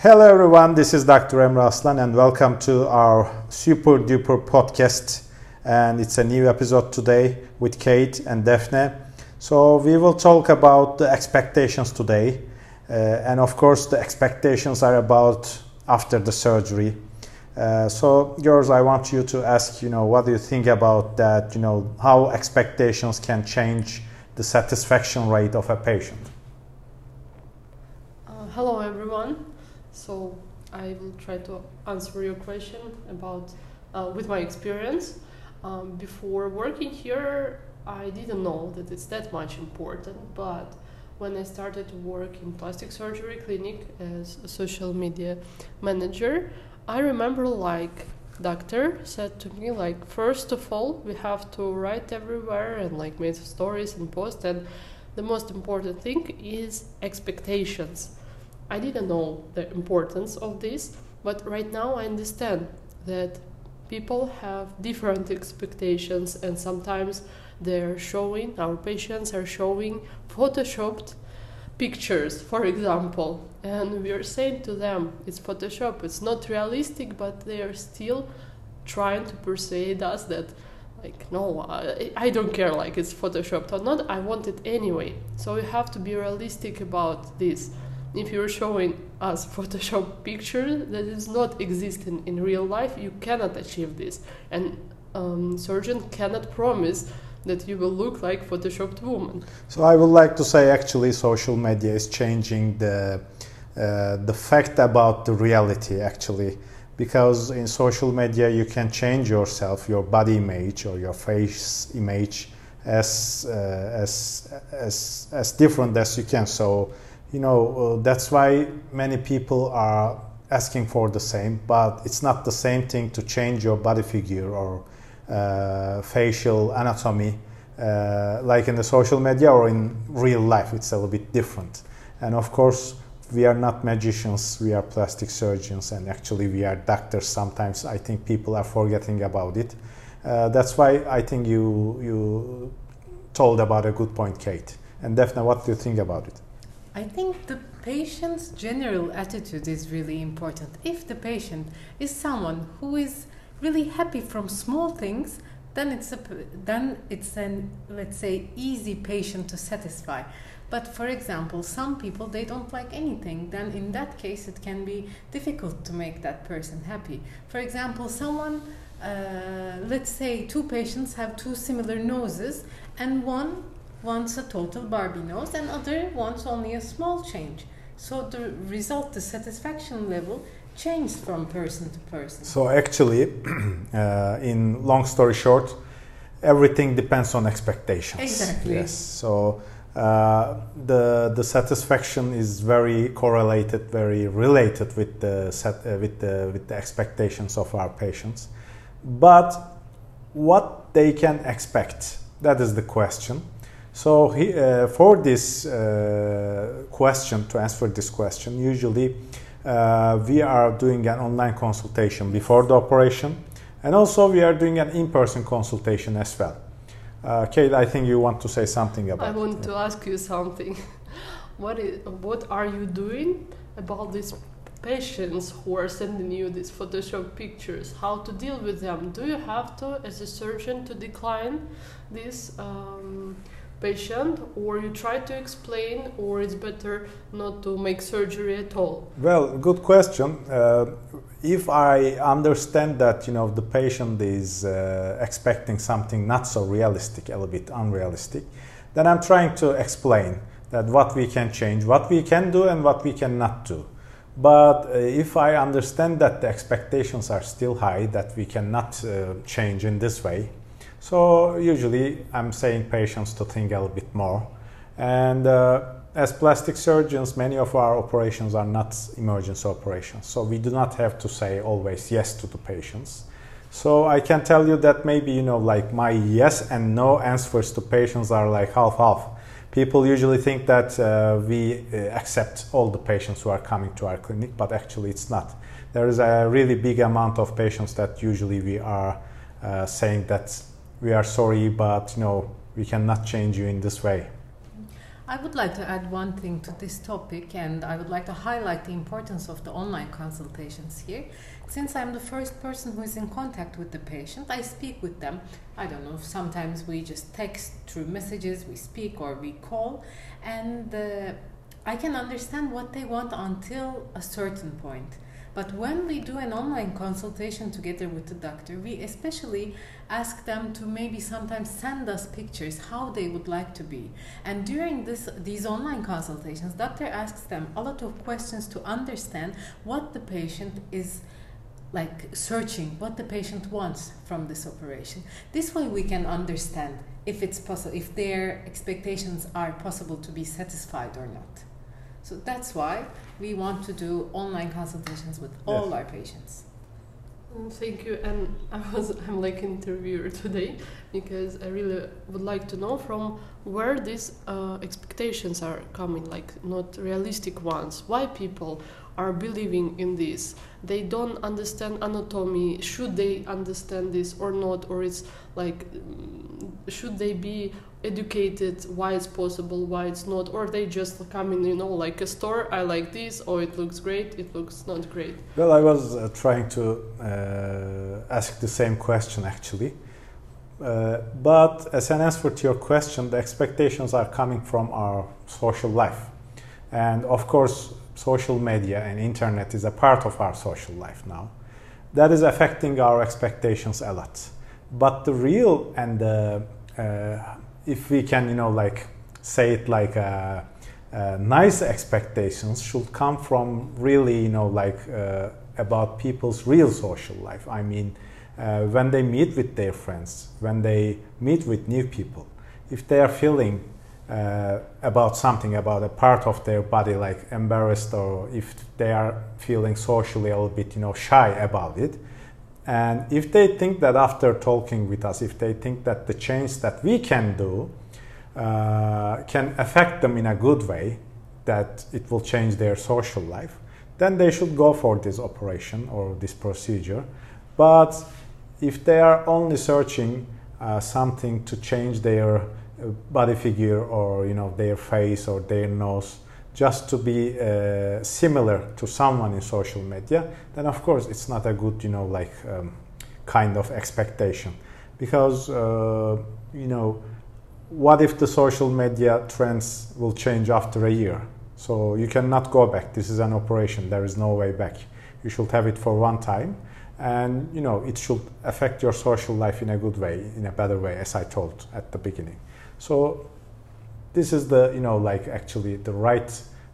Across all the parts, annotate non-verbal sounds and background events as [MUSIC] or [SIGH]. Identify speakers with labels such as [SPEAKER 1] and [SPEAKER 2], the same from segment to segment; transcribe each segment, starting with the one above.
[SPEAKER 1] Hello, everyone. This is Dr. Emre Aslan, and welcome to our super duper podcast. And it's a new episode today with Kate and Daphne. So, we will talk about the expectations today. Uh, and of course, the expectations are about after the surgery. Uh, so, girls, I want you to ask, you know, what do you think about that? You know, how expectations can change the satisfaction rate of a patient?
[SPEAKER 2] Uh, hello, everyone. So I will try to answer your question about uh, with my experience. Um, before working here, I didn't know that it's that much important, but when I started to work in plastic surgery clinic as a social media manager, I remember like doctor said to me like first of all we have to write everywhere and like make stories and post and the most important thing is expectations I didn't know the importance of this, but right now I understand that people have different expectations and sometimes they're showing, our patients are showing photoshopped pictures, for example, and we are saying to them it's Photoshop, it's not realistic, but they are still trying to persuade us that like no I, I don't care like it's photoshopped or not i want it anyway. So you have to be realistic about this if you're showing us Photoshop picture that is not existing in real life, you cannot achieve this. And um, surgeon cannot promise that you will look like photoshopped woman.
[SPEAKER 1] So I would like to say actually social media is changing the uh, the fact about the reality actually because in social media you can change yourself your body image or your face image as uh, as as as different as you can so you know, uh, that's why many people are asking for the same, but it's not the same thing to change your body figure or uh, facial anatomy uh, like in the social media or in real life. It's a little bit different. And of course, we are not magicians, we are plastic surgeons, and actually, we are doctors. Sometimes I think people are forgetting about it. Uh, that's why I think you, you told about a good point, Kate. And Daphne, what do you think about it?
[SPEAKER 3] I think the patient's general attitude is really important. If the patient is someone who is really happy from small things, then it's a then it's an let's say easy patient to satisfy. But for example, some people they don't like anything. Then in that case, it can be difficult to make that person happy. For example, someone uh, let's say two patients have two similar noses, and one wants a total Barbie nose and other wants only a small change. So the result, the satisfaction level changed from person to person.
[SPEAKER 1] So actually, [CLEARS THROAT] uh, in long story short, everything depends on expectations.
[SPEAKER 3] Exactly.
[SPEAKER 1] Yes. So uh, the the satisfaction is very correlated, very related with the set, uh, with the with the expectations of our patients. But what they can expect, that is the question. So he, uh, for this uh, question, to answer this question, usually uh, we are doing an online consultation before the operation, and also we are doing an in-person consultation as well. Uh, Kate, I think you want to say something about.
[SPEAKER 2] I want to ask you something. [LAUGHS] what is what are you doing about these patients who are sending you these Photoshop pictures? How to deal with them? Do you have to, as a surgeon, to decline this? Um, patient or you try to explain or it's better not to make surgery at all.
[SPEAKER 1] Well good question. Uh, if i understand that you know the patient is uh, expecting something not so realistic a little bit unrealistic then i'm trying to explain that what we can change what we can do and what we cannot do. But uh, if i understand that the expectations are still high that we cannot uh, change in this way so usually I'm saying patients to think a little bit more. And uh, as plastic surgeons, many of our operations are not emergency operations. So we do not have to say always yes to the patients. So I can tell you that maybe, you know, like my yes and no answers to patients are like half half. People usually think that uh, we uh, accept all the patients who are coming to our clinic, but actually it's not. There is a really big amount of patients that usually we are uh, saying that we are sorry, but you know we cannot change you in this way.
[SPEAKER 3] I would like to add one thing to this topic, and I would like to highlight the importance of the online consultations here. Since I'm the first person who is in contact with the patient, I speak with them. I don't know, sometimes we just text through messages, we speak or we call, and uh, I can understand what they want until a certain point. But when we do an online consultation together with the doctor, we especially ask them to maybe sometimes send us pictures how they would like to be. And during this these online consultations, doctor asks them a lot of questions to understand what the patient is like searching what the patient wants from this operation. This way we can understand if it's possible if their expectations are possible to be satisfied or not. So that's why we want to do online consultations with all
[SPEAKER 1] Yes.
[SPEAKER 3] our patients.
[SPEAKER 2] Mm, Thank you. And I was [LAUGHS] I'm like an interviewer today because I really would like to know from where these uh, expectations are coming, like not realistic ones. Why people are believing in this? They don't understand anatomy. Should they understand this or not? Or it's like mm, should they be educated why it's possible why it's not or they just come in you know like a store i like this oh it looks great it looks not great
[SPEAKER 1] Well, I was uh, trying to uh, ask the same question actually. Uh, but as an answer to your question, the expectations are coming from our social life. And of course, social media and internet is a part of our social life now. That is affecting our expectations a lot. But the real and the, uh, if we can, you know, like say it like uh, uh, nice expectations should come from really, you know, like uh, about people's real social life. I mean, uh, when they meet with their friends, when they meet with new people, if they are feeling uh, about something, about a part of their body, like embarrassed, or if they are feeling socially a little bit, you know, shy about it, and if they think that after talking with us, if they think that the change that we can do uh, can affect them in a good way, that it will change their social life, then they should go for this operation or this procedure. But if they are only searching uh, something to change their body figure or you know their face or their nose just to be uh, similar to someone in social media then of course it's not a good you know like um, kind of expectation. Because uh, you know what if the social media trends will change after a year? So you cannot go back. This is an operation. There is no way back. You should have it for one time and you know it should affect your social life in a good way in a better way as i told at the beginning. So this is the you know like actually the right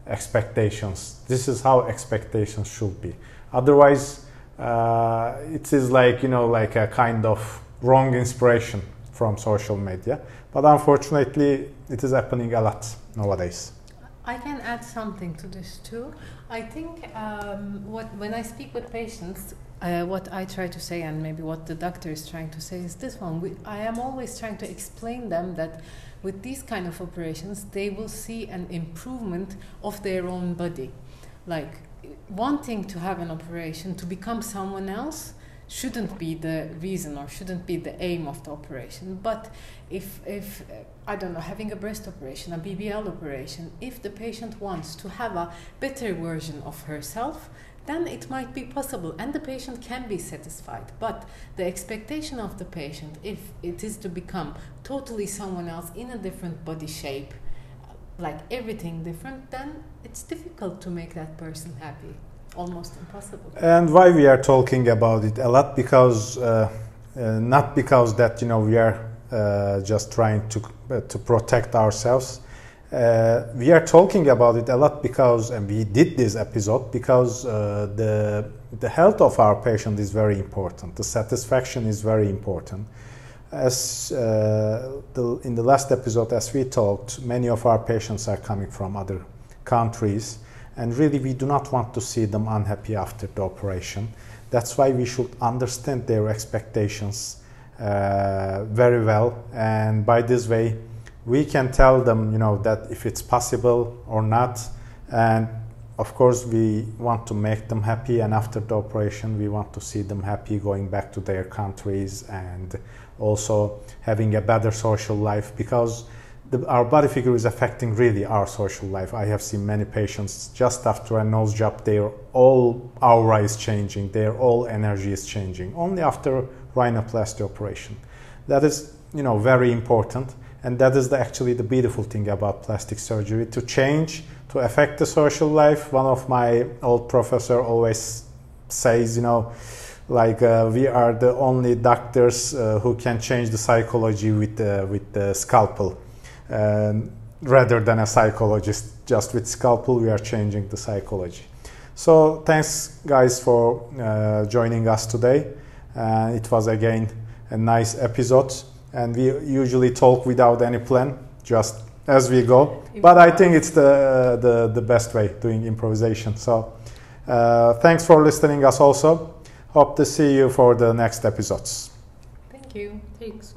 [SPEAKER 1] expectations. This is how expectations should be. Otherwise uh, it is like you know like a kind of wrong inspiration from social media. But unfortunately it is happening a lot nowadays.
[SPEAKER 3] I can add something to this too. I think um, what when I speak with patients, uh, what I try to say, and maybe what the doctor is trying to say, is this one. We, I am always trying to explain them that with these kind of operations, they will see an improvement of their own body. Like wanting to have an operation to become someone else shouldn't be the reason or shouldn't be the aim of the operation. But if, if uh, I don't know, having a breast operation, a BBL operation, if the patient wants to have a better version of herself, then it might be possible and the patient can be satisfied. But the expectation of the patient, if it is to become totally someone else in a different body shape, like everything different, then it's difficult to make that person happy. Almost impossible.
[SPEAKER 1] and why we are talking about it a lot because uh, uh, not because that you know we are uh, just trying to uh, to protect ourselves uh, we are talking about it a lot because and we did this episode because uh, the the health of our patient is very important. The satisfaction is very important. As uh, the, in the last episode as we talked many of our patients are coming from other countries and really we do not want to see them unhappy after the operation. That's why we should understand their expectations uh, very well. And by this way we can tell them you know that if it's possible or not and of course we want to make them happy and after the operation we want to see them happy going back to their countries and also having a better social life because the, our body figure is affecting really our social life. I have seen many patients just after a nose job, their all aura is changing, their all energy is changing. Only after rhinoplasty operation. That is, you know, very important, and that is the, actually the beautiful thing about plastic surgery to change, to affect the social life. One of my old professor always says, you know, like uh, we are the only doctors uh, who can change the psychology with the, with the scalpel um, rather than a psychologist. Just with scalpel, we are changing the psychology. So thanks, guys, for uh, joining us today. Uh, it was again a nice episode, and we usually talk without any plan, just as we go. But I think it's the the, the best way doing improvisation. So uh, thanks for listening us also. Hope to see you for the next episodes.
[SPEAKER 3] Thank you.
[SPEAKER 2] Thanks.